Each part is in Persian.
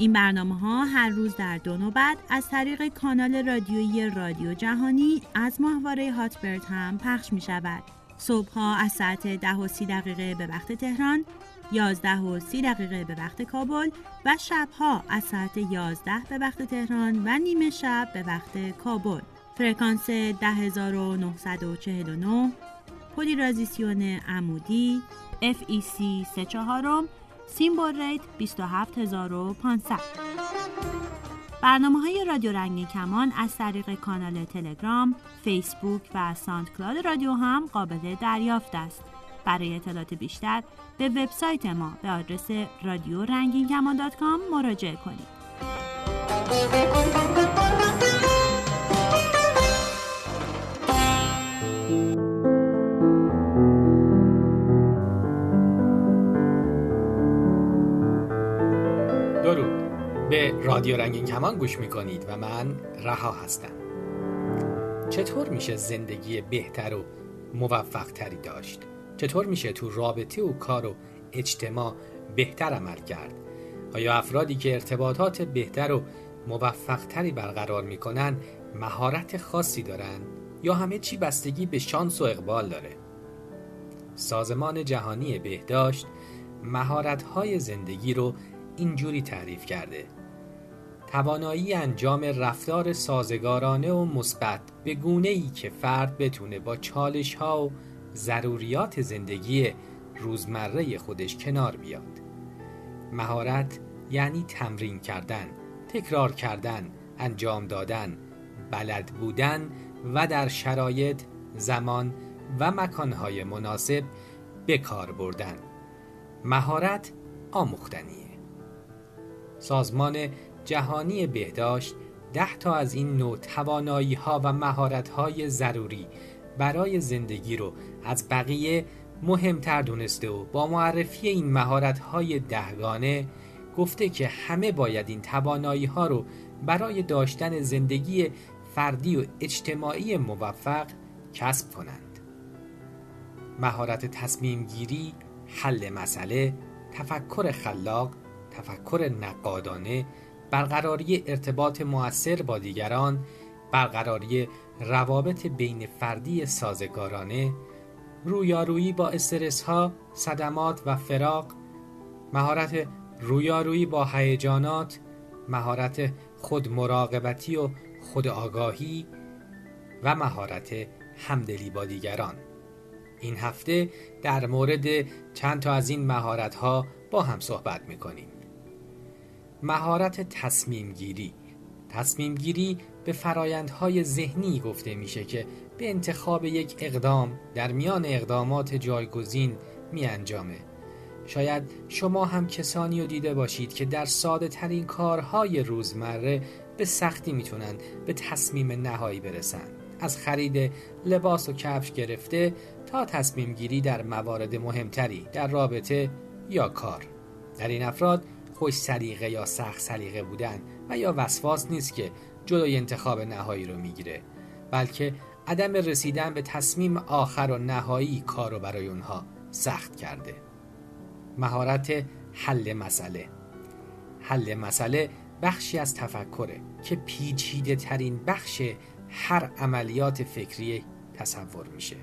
این برنامه ها هر روز در دو نوبت از طریق کانال رادیویی رادیو جهانی از ماهواره هاتبرد هم پخش می شود. صبح ها از ساعت 10 و 30 دقیقه به وقت تهران 11 و 30 دقیقه به وقت کابل و شبها از ساعت 11 به وقت تهران و نیمه شب به وقت کابل فرکانس 10949 پولیرازیسیون عمودی FEC 34 symbol rate 27500 برنامه های رادیو رنگین کمان از طریق کانال تلگرام، فیسبوک و SoundCloud رادیو هم قابل دریافت است. برای اطلاعات بیشتر به وبسایت ما به آدرس رادیو رنگین مراجعه کنید. رادیو رنگین کمان گوش می‌کنید و من رها هستم چطور میشه زندگی بهتر و موفق تری داشت؟ چطور میشه تو رابطه و کار و اجتماع بهتر عمل کرد؟ آیا افرادی که ارتباطات بهتر و موفق تری برقرار می‌کنن مهارت خاصی دارن یا همه چی بستگی به شانس و اقبال داره؟ سازمان جهانی بهداشت مهارت زندگی رو اینجوری تعریف کرده توانایی انجام رفتار سازگارانه و مثبت به گونه ای که فرد بتونه با چالش ها و ضروریات زندگی روزمره خودش کنار بیاد. مهارت یعنی تمرین کردن تکرار کردن انجام دادن بلد بودن و در شرایط زمان و مکانهای مناسب به کار بردن. مهارت آموختنیه. سازمان جهانی بهداشت ده تا از این نوع توانایی ها و مهارت های ضروری برای زندگی رو از بقیه مهمتر دونسته و با معرفی این مهارت های دهگانه گفته که همه باید این توانایی ها رو برای داشتن زندگی فردی و اجتماعی موفق کسب کنند. مهارت تصمیم گیری، حل مسئله، تفکر خلاق، تفکر نقادانه برقراری ارتباط موثر با دیگران برقراری روابط بین فردی سازگارانه رویارویی با استرس ها صدمات و فراق مهارت رویارویی با هیجانات مهارت خود مراقبتی و خود آگاهی و مهارت همدلی با دیگران. این هفته در مورد چند تا از این مهارت ها با هم صحبت می‌کنیم. مهارت تصمیم گیری تصمیم گیری به فرایندهای ذهنی گفته میشه که به انتخاب یک اقدام در میان اقدامات جایگزین می انجامه. شاید شما هم کسانی رو دیده باشید که در ساده ترین کارهای روزمره به سختی می‌تونن به تصمیم نهایی برسن. از خرید لباس و کفش گرفته تا تصمیم گیری در موارد مهمتری در رابطه یا کار. در این افراد خوش سلیقه یا سخت سلیقه بودن و یا وسواس نیست که جلوی انتخاب نهایی رو می‌گیره بلکه عدم رسیدن به تصمیم آخر و نهایی کار رو برای اونها سخت کرده. مهارت حل مسئله. حل مسئله بخشی از تفکره که پیچیده ترین بخش هر عملیات فکری تصور میشه.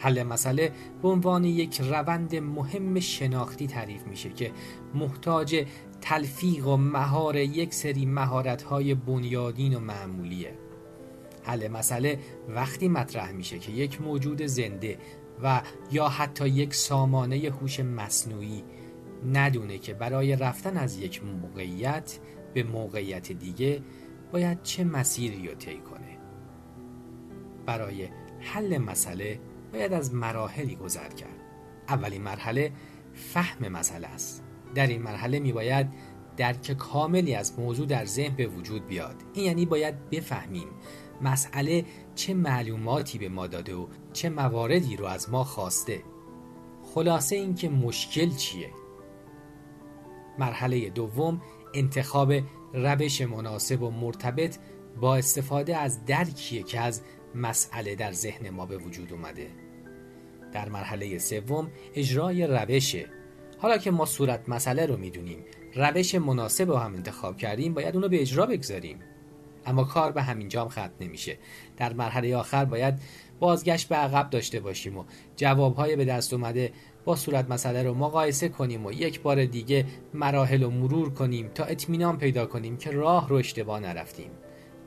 حل مسئله به عنوان یک روند مهم شناختی تعریف میشه که محتاج تلفیق و مهار یک سری مهارت‌های بنیادین و معمولیه. حل مسئله وقتی مطرح میشه که یک موجود زنده و یا حتی یک سامانه هوش مصنوعی ندونه که برای رفتن از یک موقعیت به موقعیت دیگه باید چه مسیری رو طی کنه. برای حل مسئله باید از مراحلی گذر کرد. اولین مرحله فهم مسئله است. در این مرحله می باید درک کاملی از موضوع در ذهن به وجود بیاد. این یعنی باید بفهمیم مسئله چه معلوماتی به ما داده و چه مواردی رو از ما خواسته. خلاصه اینکه مشکل چیه؟ مرحله دوم انتخاب روش مناسب و مرتبط با استفاده از درکیه که از مسئله در ذهن ما به وجود اومده. در مرحله سوم اجرای روشه حالا که ما صورت مسئله رو می‌دونیم روش مناسب رو هم انتخاب کردیم باید اونو به اجرا بگذاریم. اما کار به همین جام ختم نمیشه. در مرحله آخر باید بازگشت به عقب داشته باشیم و جوابهای به دست اومده با صورت مسئله رو مقایسه کنیم و یک بار دیگه مراحل رو مرور کنیم تا اطمینان پیدا کنیم که راه رو اشتباه نرفتیم.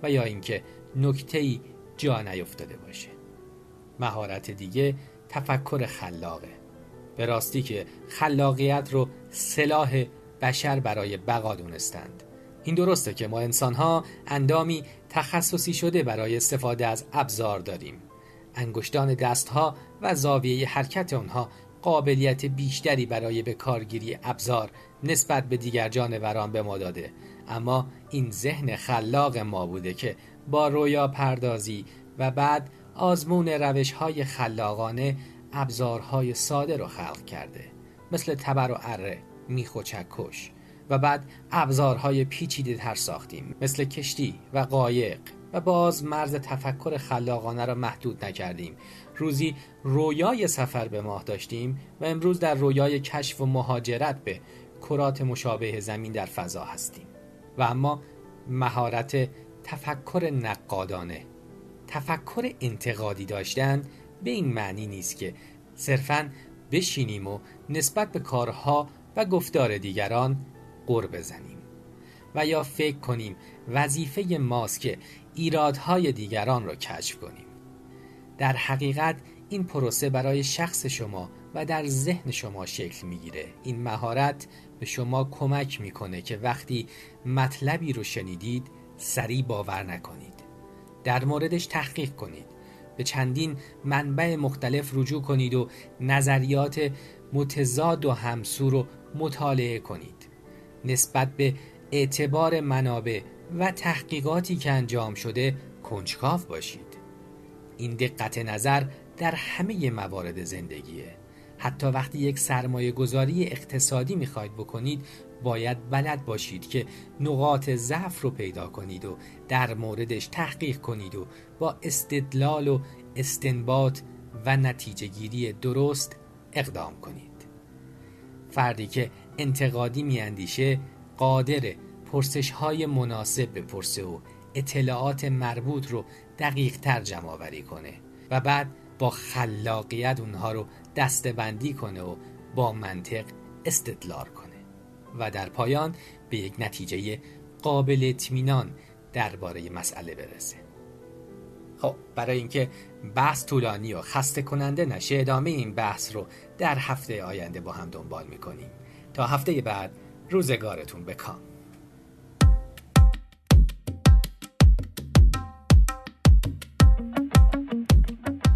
و یا اینکه نکته ای جا نیفتاده باشه. مهارت دیگه تفکر خلاقه. به راستی که خلاقیت رو سلاح بشر برای بقا دونستند. این درسته که ما انسان ها اندامی تخصصی شده برای استفاده از ابزار داریم. انگشتان دستها و زاویه حرکت آنها قابلیت بیشتری برای به کارگیری ابزار نسبت به دیگر جانوران به ما داده. اما این ذهن خلاق ما بوده که با رویا پردازی و بعد آزمون روش های خلاقانه ابزارهای ساده رو خلق کرده. مثل تبر و اره میخ و چکش. و بعد ابزارهای پیچیده تر ساختیم مثل کشتی و قایق. و باز مرز تفکر خلاقانه را محدود نکردیم. روزی رویای سفر به ماه داشتیم و امروز در رویای کشف و مهاجرت به کرات مشابه زمین در فضا هستیم. و اما مهارت تفکر نقادانه. تفکر انتقادی داشتن به این معنی نیست که صرفا بشینیم و نسبت به کارها و گفتار دیگران قر بزنیم و یا فکر کنیم وظیفه ماست که ایرادهای دیگران را کشف کنیم. در حقیقت این پروسه برای شخص شما و در ذهن شما شکل می‌گیره. این مهارت به شما کمک می‌کنه که وقتی مطلبی رو شنیدید سریع باور نکنید. در موردش تحقیق کنید. به چندین منبع مختلف رجوع کنید و نظریات متضاد و همسو رو مطالعه کنید. نسبت به اعتبار منابع و تحقیقاتی که انجام شده کنجکاو باشید. این دقت نظر در همه موارد زندگیه. حتی وقتی یک سرمایه گذاری اقتصادی می‌خواید بکنید باید بلد باشید که نقاط ضعف رو پیدا کنید و در موردش تحقیق کنید و با استدلال و استنباط و نتیجه گیری درست اقدام کنید. فردی که انتقادی میاندیشه قادر پرسش های مناسب بپرسه و اطلاعات مربوط رو دقیق تر جمع آوری کنه و بعد با خلاقیت اونها رو دستبندی کنه و با منطق استدلال کنه. و در پایان به یک نتیجه قابل اطمینان درباره مسئله برسه. خب برای اینکه بحث طولانی و خسته کننده نشه ادامه این بحث رو در هفته آینده با هم دنبال می‌کنیم. تا هفته بعد روزگارتون بکام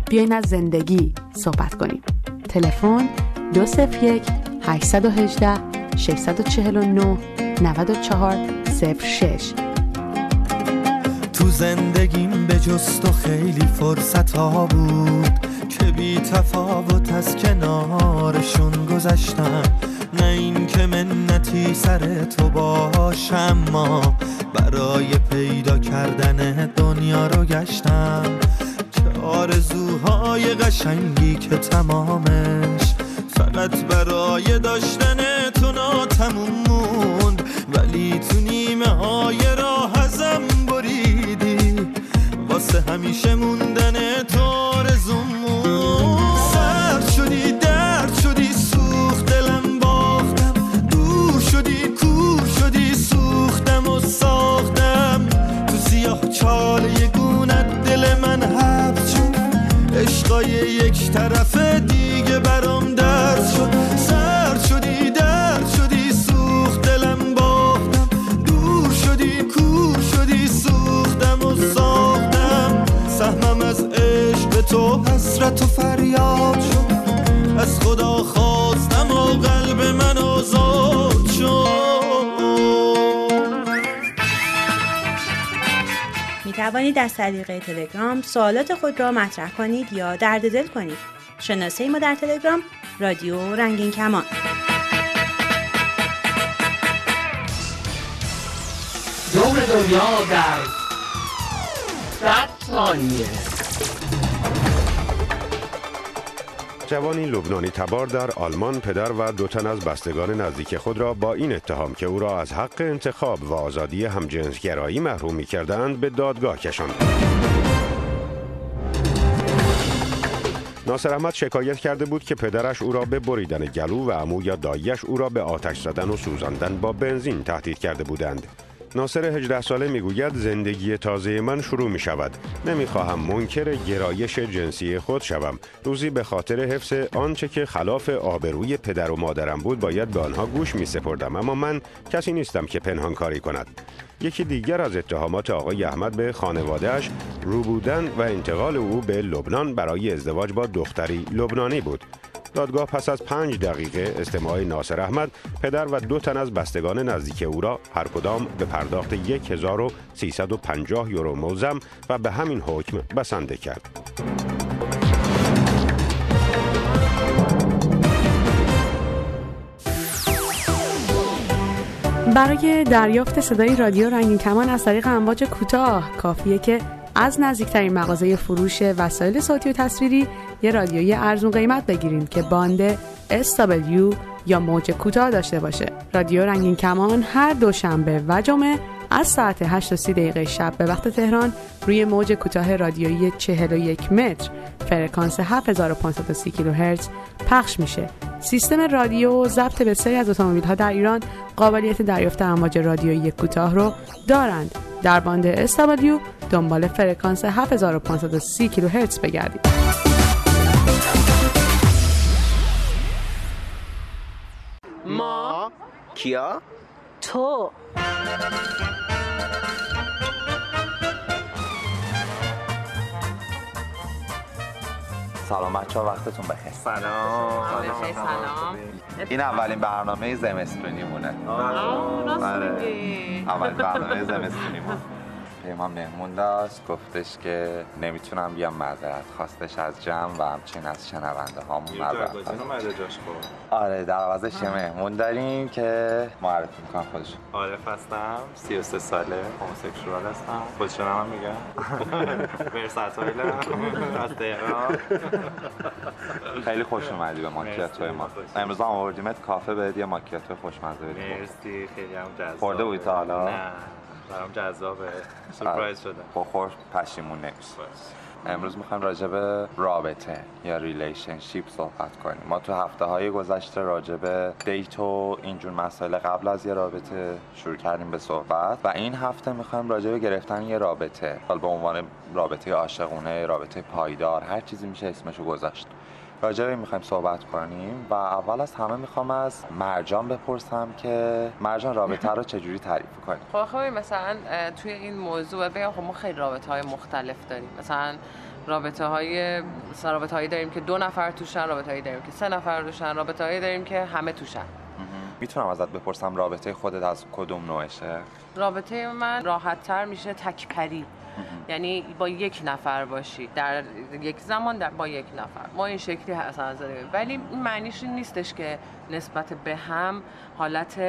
بیاین از زندگی صحبت کنیم. تلفن 201 818 649 94 06 تو زندگیم به جست و خیلی فرصت ها بود که بی تفاوت از کنارشون گذشتم. نه این که منتی سر تو باشم ما برای پیدا کردن دنیا رو گشتم. چه آرزوهای قشنگی که تمامش فقط برای داشتن تو ناتموم موند. ولی تو نیمه های راه ازم بریدی. واسه همیشه موندن تو رزومون سرد شدی درد شدی سوخت دلم باختم. دور شدی کور شدی سوختم و ساختم. تو سیاه چاله گونت دل من حبس شد. عشقای یک طرف توانید از طریق تلگرام سوالات خود را مطرح کنید یا درد دل کنید. شناسه ما در تلگرام رادیو رنگین کمان. دور دنیا در صد ثانیه جوانی لبنانی تبار در آلمان پدر و دو تن از بستگان نزدیک خود را با این اتهام که او را از حق انتخاب و آزادی همجنسگرایی محروم می کردند به دادگاه کشاند. ناصر احمد شکایت کرده بود که پدرش او را به بریدن گلو و عمو یا داییش او را به آتش زدن و سوزاندن با بنزین تهدید کرده بودند. ناصر 18 ساله می‌گوید زندگی تازه من شروع می شود نمی‌خواهم منکر گرایش جنسی خود شوم. روزی به خاطر حفظ آنچه که خلاف آبروی پدر و مادرم بود باید به آنها گوش می سپردم اما من کسی نیستم که پنهان کاری کند. یکی دیگر از اتهامات آقای احمد به خانوادهش رو بودن و انتقال او به لبنان برای ازدواج با دختری لبنانی بود. دادگاه پس از پنج دقیقه استماع ناصر احمد پدر و دو تن از بستگان نزدیک او را هر کدام به پرداخت 1350 یورو ملزم و به همین حکم بسنده کرد. برای دریافت صدای رادیو رنگین کمان از طریق امواج کوتاه کافیه که از نزدیکترین مغازه فروش وسایل صوتی و تصویری یه رادیوی ارزون قیمت بگیرید که باند SW یا موج کوتاه داشته باشه. رادیو رنگین کمان هر دوشنبه و جمعه از ساعت 8 تا 30 دقیقه شب به وقت تهران روی موج کوتاه رادیویی 41 متر فرکانس 7530 کیلوهرتز پخش میشه. سیستم رادیو ضبط بسیاری از اتومبیل ها در ایران قابلیت دریافت امواج رادیویی کوتاه رو دارند. در باند SW دنبال فرکانس 7530 کیلوهرتز بگردید. ما کیا؟ تو سلام بچه ها وقتتون بخیر. سلام. سلام. این اولین برنامه زمستونی مونه آره. اولین برنامه زمستونی مونه پیمان مهمون داشت گفتش که نمی‌تونم بیام معذرت خواستش از جمع و همچنین از شنونده هامون معذرت. آره در عوضش یه مهمون داریم که معرفی می‌کنم خودش عارف هستم 33 ساله هوموسکسوال هستم. خودشون هم میگم ورساتایلم از تهران. خیلی خوش اومدی به ماکیاتو ما. امروز هم آوردیمت کافه بهت یه ماکیاتو خوشمزه بدیم. مرسی خیلی هم جذاب. خورده بودی تا حالا؟ نه. برام جذابه. سورپرایز شده. بخور پشیمون نمیشه. امروز می‌خوایم راجع به رابطه یا relationship صحبت کنیم. ما تو هفته های گذشته راجع به date و اینجور مسائل قبل از یه رابطه شروع کردیم به صحبت. و این هفته می‌خوایم راجع به گرفتن یه رابطه. حالا به عنوان رابطه عاشقونه رابطه پایدار هر چیزی میشه اسمشو گذاشت. راجع به می‌خوایم صحبت کنیم و اول از همه می‌خوام از مرجان بپرسم که مرجان رابطه رو چجوری تعریف کنیم خب خب مثلا توی این موضوع بگم خب ما خیلی رابطه های مختلف داریم. مثلا رابطه های مثلا رابطه هایی داریم که دو نفر توشن رابطه هایی داریم که سه نفر توشن رابطه هایی داریم که همه توشن. می‌تونم ازت بپرسم رابطه خودت از کدوم نوعشه؟ رابطه من راحت تر میشه تکپری. یعنی با یک نفر باشی. در یک زمان در با یک نفر. ما این شکلی داریم ولی این معنیش این نیستش که نسبت به هم حالت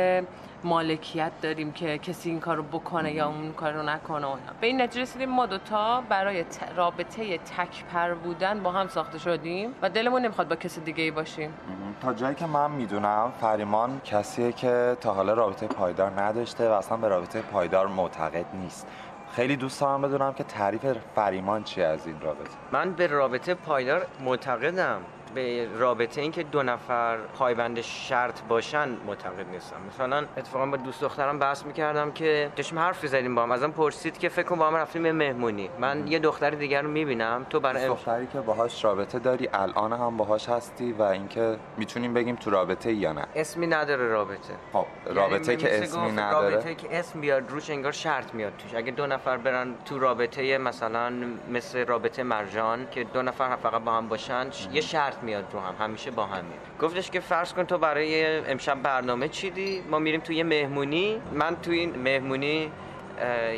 مالکیت داریم که کسی این کارو بکنه یا اون کارو نکنه و اینا. به این نتیجه رسیدیم ما دوتا برای رابطه تکپر بودن با هم ساخته شدیم و دلمون نمی‌خواد با کسی دیگه ای باشیم. تا جایی که من می‌دونم فریمان کسیه که تا حالا رابطه پایدار نداشته و اصلا به رابطه پایدار معتقد نیست. خیلی دوست دارم بدونم که تعریف فریمان چیه از این رابطه. من به رابطه پایدار معتقدم. به رابطه اینکه دو نفر پایبند شرط باشن معتقد نیستم. مثلا اتفاقا با دوست دخترم بحث می‌کردم که داشتیم حرف زدیم با هم. ازم پرسید که فکر کن با هم رفتیم به مهمونی. من یه دختر دیگر رو می‌بینم. تو برای امش... دختری که باهاش رابطه داری الان هم باهاش هستی و اینکه می‌تونیم بگیم تو رابطه یا نه؟ اسمی نداره رابطه. خب رابطه یعنی که اسمی نداره. رابطه که اسم بیاد روش انگار شرط میاد توش. اگه دو نفر برن تو رابطه مثلا مثل رابطه مرجان که دو نفر فقط با هم باشن یه شرط میاد رو هم همیشه با هم میاد. گفتش که فرض کن تو برای امشب برنامه چیدی؟ ما میریم توی یه مهمونی. من توی این مهمونی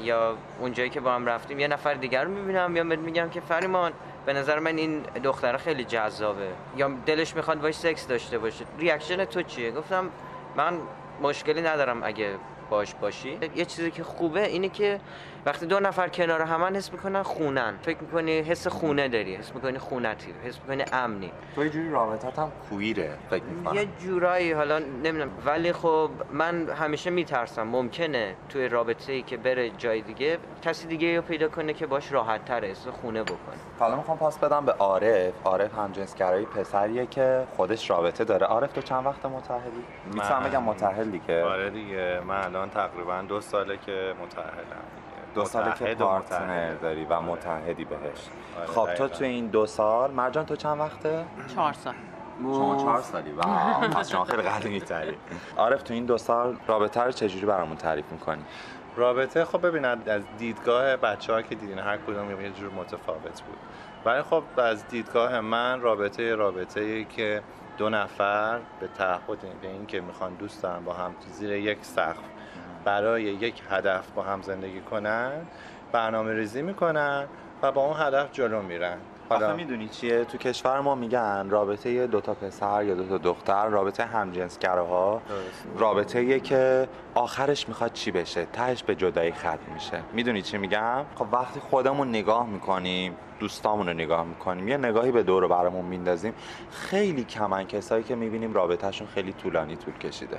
یا اونجایی که با هم رفتیم یه نفر دیگر رو می‌بینم یا میگم که فریمان به نظر من این دختره خیلی جذابه. یا دلش می‌خواد باش سکس داشته باشه. reaction تو چیه؟ گفتم من مشکلی ندارم اگه باش باشی. یه چیزی که خوبه اینه که وقتی دو نفر کنار همن حس می‌کنن خونن. فکر می‌کنی حس خونه داری حس می‌کنی خونتی حس می‌کنی امنی. تو یه جوری رابطت هم کویره فکر می‌کنم. یه جورایی حالا نمی‌دونم. ولی خب من همیشه میترسم. ممکنه توی رابطه ای که بره جای دیگه کسی دیگه رو پیدا کنه که باش راحت تر حس خونه بکنه. حالا می‌خوام پاس بدم به عارف. عارف همجنسگرایی پسریه که خودش رابطه داره. عارف تو چند وقت متحدی می‌تونم بگم متحدی که آره دیگه. من الان تقریبا دو ساله که متأهلم. دیگه دو ساله که و پارتنر. داری و متحدی بهش آره، خب تو. تو این دو سال مرجان تو چند وقته؟ چهار سال شما چهار سالی واو پس شما خیلی قدیمی تری عارف تو این دو سال رابطه رو چجوری برامون تعریف می‌کنی؟ رابطه خب ببینید از دیدگاه بچه ها که دیدین هر کدوم یه جور متفاوت بود ولی خب از دیدگاه من رابطه رابطه ای که دو نفر به تعهد به این که می‌خوان دوست دارن با هم زیر یک سقف برای یک هدف با هم زندگی کنن برنامه ریزی می‌کنن و با اون هدف جلو میرن. آخه می‌دونی چیه؟ تو کشور ما میگن رابطه یه دوتا پسر یا دوتا دختر رابطه همجنسگراها. رابطه یه که آخرش می‌خواد چی بشه؟ تهش به جدایی ختم میشه. می‌دونی چی میگم؟ خب وقتی خودمون نگاه می‌کنیم دوستامون رو نگاه می‌کنیم یه نگاهی به دور و برمون میندازیم خیلی کمن کسایی که می‌بینیم رابطهشون خیلی طولانی طول کشیده.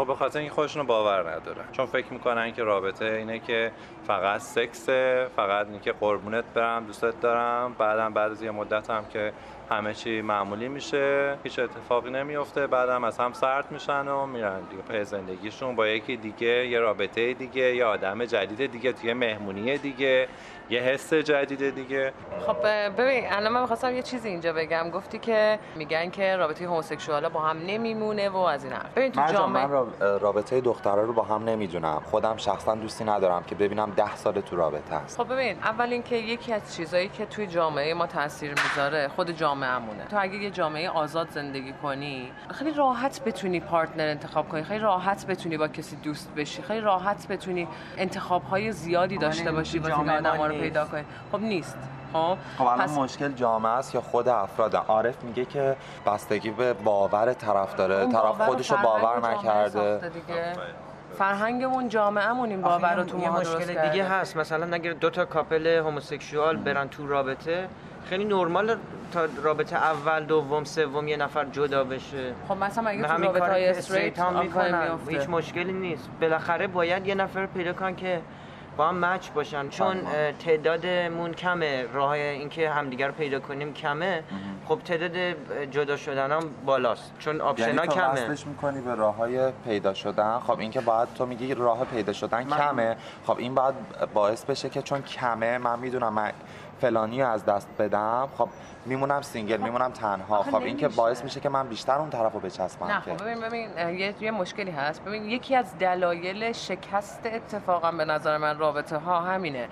خب به خاطر اینکه خودشون باور ندارن چون فکر می‌کنن که رابطه اینه که فقط سکسه فقط اینه که قربونت برم دوستت دارم. بعدم بعد از یه مدت هم که همه چی معمولی میشه هیچ اتفاقی نمیفته بعدم از هم سرد میشن و میرن دیگه. پی زندگیشون با یکی دیگه یه رابطه دیگه یه آدم جدید دیگه توی مهمونی دیگه یه حس جدید دیگه. خب ببین الان من می‌خواستم یه چیزی اینجا بگم. گفتی که میگن که رابطه هموسکسوالا با هم نمیمونه و از این حرف. ببین تو جامعه من را- رابطه دخترها رو با هم نمی‌دونم. خودم شخصا دوستی ندارم که ببینم ده سال تو رابطه هست. خب ببین اول اینکه یکی از چیزایی که توی جامعه ما تاثیر می‌ذاره خود جامعهمونه تو اگه یه جامعه آزاد زندگی کنی خیلی راحت بتونی پارتنر انتخاب کنی. خیلی راحت بتونی با کسی دوست بشی. خیلی راحت بتونی انتخاب های زیادی داشته باشی واسه جامعه آدم رو. پیدا کنی. خب نیست. خب؟ خب الان پس- مشکل جامعه است یا خود افراد؟ عارف میگه که بستگی به باور طرف داره. طرف باور و خودش رو فرهنگ باور جامعه نکرده. فرهنگمون جامعهمون این باور رو تو یه ما مشکل کرده. دیگه هست. مثلا اگر دو تا کاپل هموسکسوال برن تو رابطه خیلی نرمال تا رابطه اول دوم سوم یه نفر جدا بشه. خب مثلا اگه تو رابطه های استریت ها می‌کنن. هیچ مشکلی نیست. بالاخره باید یه نفر پیدا کن که با هم match باشن. چون تعدادمون کمه. راه اینکه همدیگر رو پیدا کنیم کمه. خب تعداد جدا شدن هم بالاست. چون یعنی option ا تو کمه. وصلش می‌کنی به راه های پیدا شدن؟ خب این که باید تو میگی راه پیدا شدن من- کمه. خب این باید باعث بشه که چون کمه من می‌دونم من فلانی رو از دست بدم خب میمونم single میمونم تنها. خب این که. باعث میشه که من بیشتر اون طرف رو بچسبم نه خب ببین ببین یه, یه مشکلی هست. ببین یکی از دلایل شکست اتفاقا به نظر من رابطه ها همینه.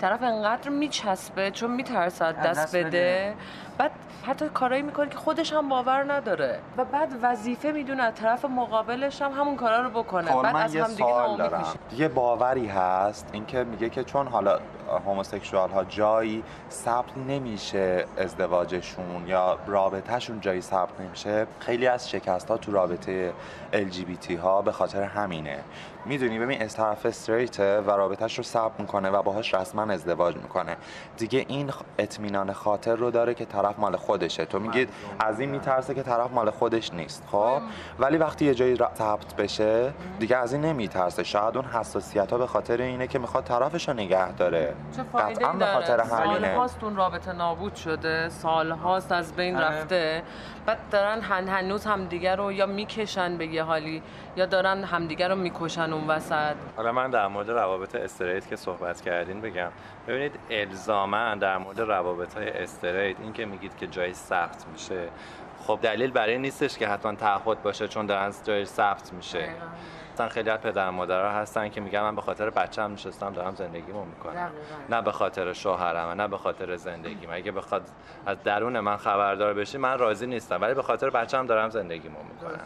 طرف انقدر میچسبه چون میترسه از دست, دست بده. بعد حتی کارایی می‌کنه که خودش هم باور نداره. و بعد وظیفه می‌دونه از طرف مقابلش هم همون کارا رو بکنه. خب بعد من از هم دیگه دارم. یه باوری هست اینکه میگه که چون حالا هموسکسوال ها جایی ثبت نمیشه ازدواجشون یا رابطهشون جایی ثبت نمیشه خیلی از شکست ها تو رابطه LGBT ها به خاطر همینه. می‌دونی؟ ببین از طرف استریته و رابطهش رو ثبت می‌کنه و باهاش رسما ازدواج می‌کنه. دیگه این اطمینان خاطر رو داره که طرف مال خودشه. تو میگید از این میترسه که طرف مال خودش نیست خب؟ ولی وقتی یه جایی ثبت بشه دیگه از این نمیترسه. شاید اون حساسیت ها به خاطر اینه که می‌خواد طرفش رو نگه داره. چه فایده قطعا به خاطر همینه. سالهاست اون رابطه نابود شده. سالهاست از بین آره. رفته. بعد دارن هن هنوز همدیگه رو یا می‌کشن به یه حالی. یا دارن همدیگه رو می‌کشن اون وسط؟ حالا من در مورد روابط استریت که صحبت کردین بگم. ببینید الزاما در مورد روابط های استریت این که میگید که جای ثبت میشه. خب دلیل برای این نیستش که حتما تعهد باشه چون دارن جای ثبت میشه. مثلا خیلی از پدر مادرها هستن که میگن من به خاطر بچه‌م نشستم دارم زندگیمو می‌کنم. دقیقاً. نه به خاطر شوهرم نه به خاطر زندگیم اگه بخواد از درون من خبردار بشی من راضی نیستم ولی به خاطر بچه‌م دارم زندگیمو می‌کنم.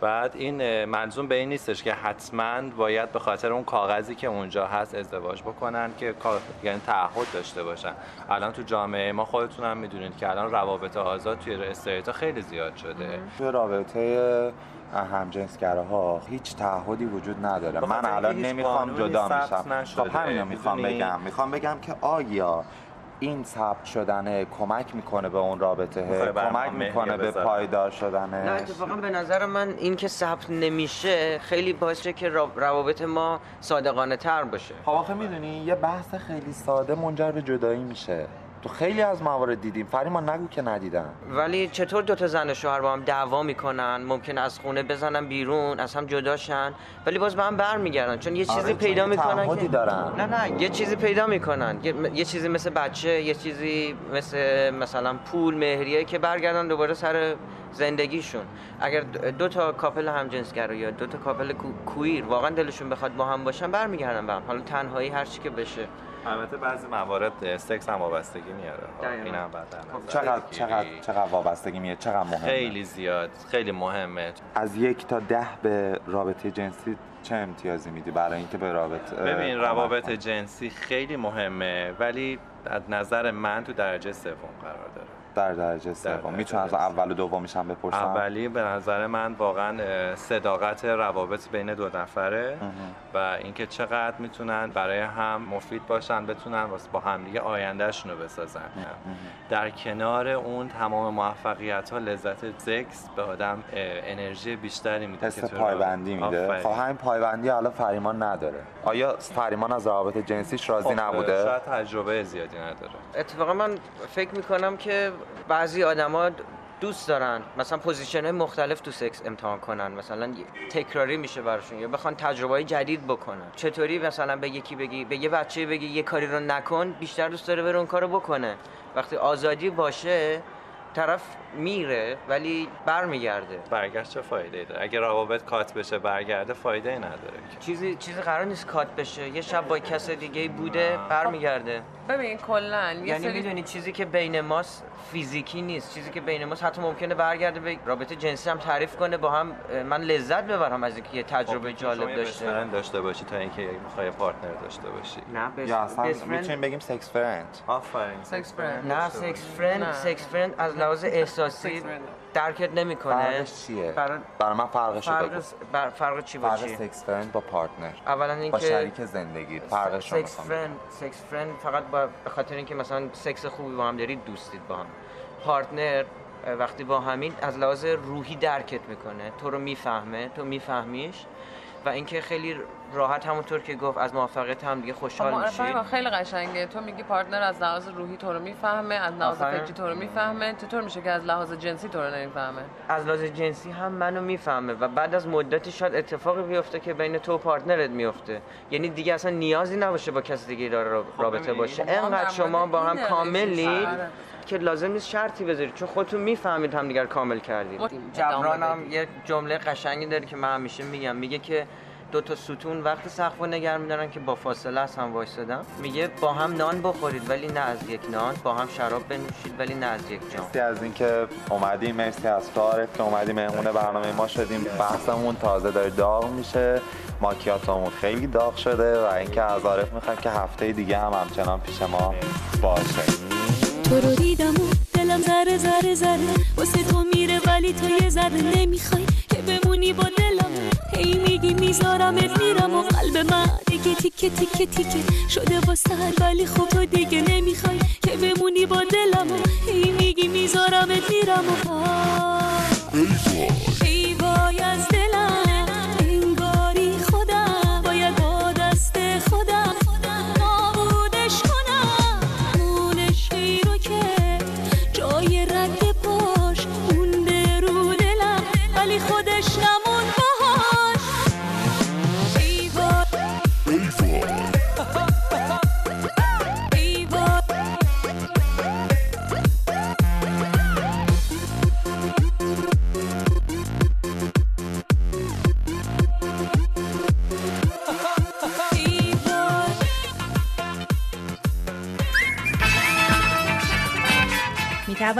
بعد این منظوم به این نیستش که حتما باید به خاطر اون کاغذی که اونجا هست ازدواج بکنن که یعنی تعهد داشته باشن. الان تو جامعه ما خودتون هم می‌دونید که الان روابط آزاد توی استریتا خیلی زیاد شده. توی رابطه همجنسگراها هیچ تعهدی وجود نداره. من الان نمی‌خوام جدا میشم خب همینو می‌خوام بگم. می‌خوام بگم که آیا این ثبت شدن کمک می‌کنه به اون رابطه. کمک می‌کنه به پایدار شدن نه اتفاقا به نظر من این که ثبت نمیشه خیلی باعث که روابط ما صادقانه تر باشه. خب آخه می‌دونی یه بحث خیلی ساده منجر به جدایی میشه. تو خیلی از موارد دیدیم. فریما نگو که ندیدم. ولی چطور دوتا زن و شوهر با هم دعوا می‌کنن؟ ممکن از خونه بزنن بیرون از هم جداشن ولی باز با هم برمیگردن. چون یه چیزی آره پیدا می‌کنن که دارن. نه نه یه چیزی پیدا می‌کنن. یه, چیزی مثل بچه یه چیزی مثل مثلا پول مهریه که برگردن دوباره سر زندگیشون. اگر دو تا کاپل همجنسگرا یا دو تا کاپل کویر واقعا دلشون بخواد با هم باشن برمیگردن با هم. حالا تنهایی هر چی که بشه. البته بعضی موارد سکس هم وابستگی میاره. خب، این هم بعد خب، چقدر چقدر چقدر وابستگی میاره؟ چقدر مهمه؟ خیلی زیاد. خیلی مهمه. از یک تا ده به رابطه جنسی چه امتیازی میدی برای اینکه به رابطه ببین روابط جنسی خیلی مهمه ولی از نظر من تو درجه سوم قرار داره. در درجه سوم. می‌تونم از اول و دومیش هم بپرسم؟ اولی به نظر من واقعا صداقت روابط بین دو نفره و اینکه چقدر می‌تونن برای هم مفید باشن بتونن با همدیگه آیندهشون رو بسازن در کنار اون تمام موفقیت ها لذت سکس به آدم انرژی بیشتری میده حس پایبندی میده. خب همین پایبندی حالا فریمان نداره. آیا فریمان از روابط جنسیش راضی خب نبوده؟ شاید تجربه زیادی نداره. اتفاقا من فکر می‌کنم که بعضی آدما دوست دارن مثلا position های مختلف تو سکس امتحان کنن مثلا تکراری میشه براشون یا بخوان تجربه های جدید بکنن. چطوری مثلا به یکی بگی به یه بچه بگی یه کاری رو نکن بیشتر دوست داره بره اون کارو بکنه. وقتی آزادی باشه طرف میره ولی برمیگرده. برگشت چه فایده داره؟ اگه روابط cut بشه برگرده فایده نداره چیزی چیزی قرار نیست cut بشه. یه شب با کس دیگه بوده برمیگرده. ببین کلا یعنی سری... می‌دونی چیزی که بین ماست فیزیکی نیست. چیزی که بین ماست حتی ممکنه برگرده به رابطه جنسی هم تعریف کنه با هم من لذت ببرم از اینکه یه تجربه خب، جالب داشته. داشته باشی تا اینکه می‌خوای partner داشته باشی. نه بس... یا اصلا می‌تونیم بگیم sex friend آفرین sex friend نه sex friend sex friend از لحاظ احساسی درکت نمی‌کنه. فرقش چیه؟ برای, برای من فرقش فرق بر... فرق چی با فرق sex friend با partner اولا اینکه با شریک زندگی. فرقش sex friend sex friend فقط با به خاطر اینکه مثلا سکس خوبی با هم دارید دوستید با هم. partner وقتی با همین از لحاظ روحی درکت می‌کنه. تو رو می‌فهمه تو میفهمیش. و اینکه خیلی راحت همونطور که گفت از موفقیت هم دیگه خوشحال خب، میشی؟ خیلی قشنگه. تو میگی partner از لحاظ روحی تو رو می‌فهمه از لحاظ فکری تو رو می‌فهمه. چطور میشه که از لحاظ جنسی تو رو نمی‌فهمه؟ از لحاظ جنسی هم منو می‌فهمه و بعد از مدتی شاید اتفاقی بیفته که بین تو و partner ت میفته یعنی دیگه اصلا نیازی نباشه با کسی دیگه داره خب، رابطه باشه. انقدر شما با هم کاملید که لازم نیست شرطی بذارید. چون خودتون می‌فهمید هم دیگر کامل کردید. جبران هم یه جمله قشنگی داره که من همیشه میگم. میگه که دو تا ستون وقت سقف نگر میدارن که با فاصله از هم وایسادن. میگه با هم نان بخورید ولی نه از یک نان با هم شراب بنوشید ولی نه از یک جام. مرسی از اینکه اومدیم مرسی از تو که اومدیم مهمون برنامه ما شدیم. بحثمون تازه داره داغ میشه. ماکیاتمون خیلی داغ شده و اینکه از عارف می‌خوایم که هفته دیگه هم همچنان پیش ما باشه. تو رو دیدم و دلم زره زره زره واسه تو میره ولی تو یه ذره نمی‌خوای که بمونی با دلم هی میگی میذارمت میرم و قلب من دیگه تیکه تیکه تیکه شده با سر ولی خب تو دیگه نمی‌خوای که بمونی با دلم هی میگی میذارمت میرم و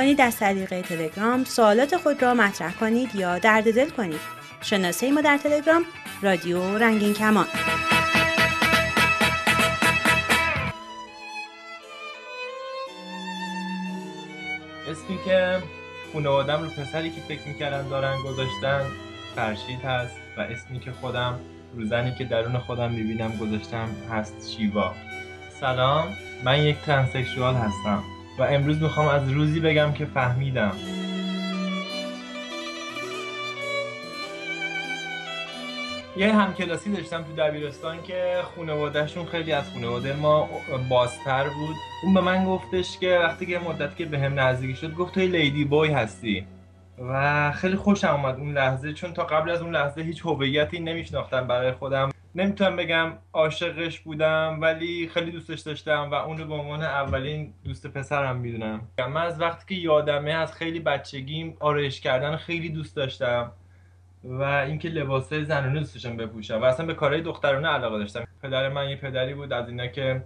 توانید از طریق تلگرام سوالات خود را مطرح کنید یا درد دل کنید. شناسه ما در تلگرام رادیو رنگین کمان. اسمی که خانوادم رو پسری که فکر می‌کردن دارن گذاشتن فرشید هست و اسمی که خودم رو زنی که درون خودم می‌بینم گذاشتم هست شیوا. سلام من یک ترانسکشوال هستم. و امروز می‌خوام از روزی بگم که فهمیدم. یه همکلاسی داشتم تو دبیرستان که خانوادهشون خیلی از خانواده ما بازتر بود. اون به من گفتش که وقتی که مدت که به هم نزدیک شد گفت توی لیدی بوی هستی. و خیلی خوشم اومد اون لحظه چون تا قبل از اون لحظه هیچ هویتی نمیشناختم برای خودم. نمی‌تونم بگم عاشقش بودم ولی خیلی دوستش داشتم و اون رو به عنوان اولین دوست پسرم می‌دونم. من از وقتی که یادمه از خیلی بچگیم آرایش کردن خیلی دوست داشتم و اینکه لباسه زنانه دوست داشتم بپوشم و اصلا به کارهای دخترانه علاقه داشتم. پدر من یه پدری بود از اینا که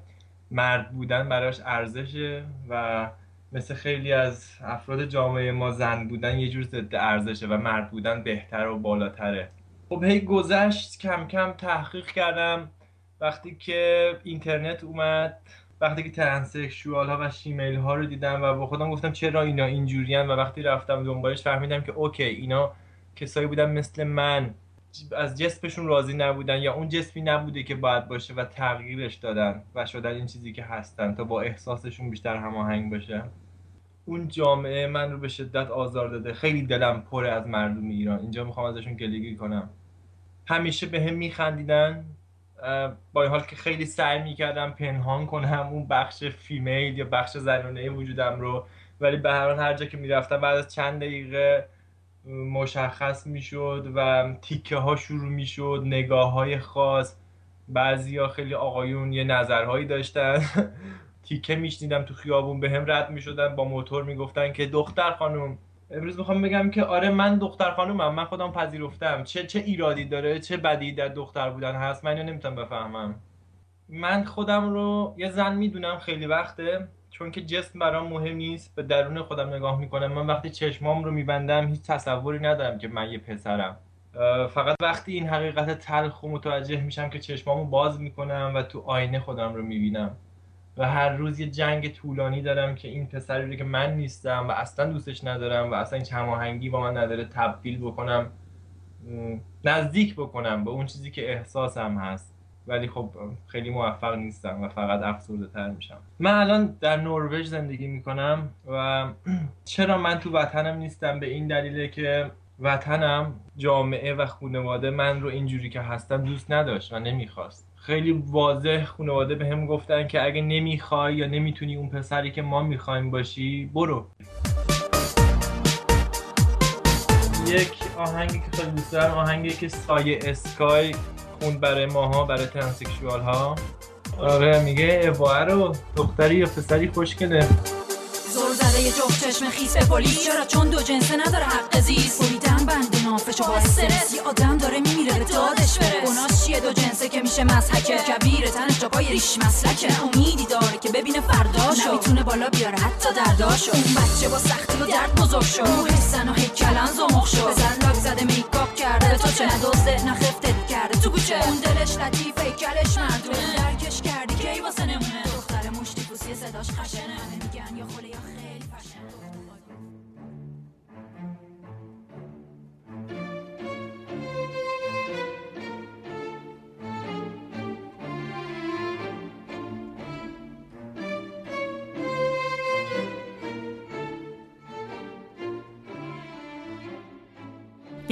مرد بودن براش ارزشه و مثل خیلی از افراد جامعه ما زن بودن یه جور ضد ارزشه و مرد بودن بهتر و بالاتره. خب هی گذشت کم کم تحقیق کردم. وقتی که اینترنت اومد وقتی که transsexual ها و shemale ها رو دیدم و با خودم گفتم چرا اینا اینجوریان و وقتی رفتم دنبالش فهمیدم که okay اینا کسایی بودن مثل من. از جسمشون راضی نبودن یا اون جسمی نبوده که باید باشه و تغییرش دادن و شدن این چیزی که هستن تا با احساسشون بیشتر هماهنگ باشه اون جامعه من رو به شدت آزار داده. خیلی دلم پره از مردم ایران. اینجا می‌خوام ازشون گلگی کنم. همیشه به هم میخندیدن. با این حال که خیلی سعی می‌کردم پنهان کنم اون بخش فیمیل یا بخش زنانه وجودم رو. ولی به هر حال هر جا که می‌رفتم بعد از چند دقیقه مشخص می‌شد و تیکه ها شروع می‌شد نگاه های خاص. بعضی ها خیلی آقایون یه نظرهایی داشتن. تیکه میشنیدم تو خیابون به هم رد می‌شدن با موتور می‌گفتن که دختر خانم امروز می‌خوام بگم که آره من دختر خانومم من خودم پذیرفتم. چه چه ایرادی داره چه بدی در دختر بودن هست؟ من اینو نمی‌تونم بفهمم. من خودم رو یه زن می‌دونم خیلی وقته. چون که جسم برام مهم نیست به درون خودم نگاه می‌کنم. من وقتی چشمام رو میبندم هیچ تصوری ندارم که من یه پسرم. فقط وقتی این حقیقت تلخ و متوجه میشم که چشمامو باز می‌کنم و تو آینه خودم رو می‌بینم. و هر روز یه جنگ طولانی دارم که این پسری رو که من نیستم و اصلا دوستش ندارم و اصلا این هماهنگی با من نداره تبدیل بکنم نزدیک بکنم به اون چیزی که احساسم هست. ولی خب خیلی موفق نیستم و فقط افسرده تر میشم. من الان در نروژ زندگی می‌کنم و چرا من تو وطنم نیستم؟ به این دلیله که وطنم جامعه و خانواده من رو اینجوری که هستم دوست نداشت و نمی‌خواست. خیلی واضح خانواده به هم گفتن که اگه نمی‌خوای یا نمی‌تونی اون پسری که ما می‌خوایم باشی برو. یک آهنگی که خیلی دوست دارم آهنگی که سایه اسکای خوند برای ماها برای ترانسکشوال ها آره میگه ابوه رو دختری یا پسری خوشگله. جفت چشم خیس به پلیس. چرا؟ چون دو جنسه نداره حق زیست. بریدن بند نافش و استرس. یه آدم داره میمیره به دادش برس گناش چیه دو جنسه که میشه مزحکه کبیره تنش جا پای ریش مسلکه. امیدی داره که ببینه فرداشو نمی‌تونه بالا بیاره حتی درداشو اون بچه با سختی و درد بزرگ شد رو حسن و هیکلن زمخ شد بزن لاک زده میکاپ کرده. به تو چه ندزده نخفتت کرده. تو کوچه. اون دلش لطیف هیکلش مردونه. درکش کردی کی واسه نمونه؟ دختر مشتی پوسی صداش خشنه. میگن یا خله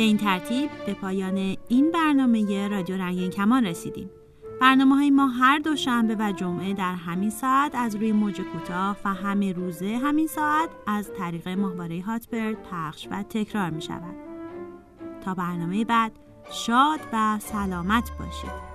به این ترتیب به پایان این برنامه رادیو رنگین کمان رسیدیم. برنامه های ما هر دوشنبه و جمعه در همین ساعت از روی موج کوتاه و همه روزه همین ساعت از طریق ماهواره هاتبرد پخش و تکرار می شود. تا برنامه بعد شاد و سلامت باشید.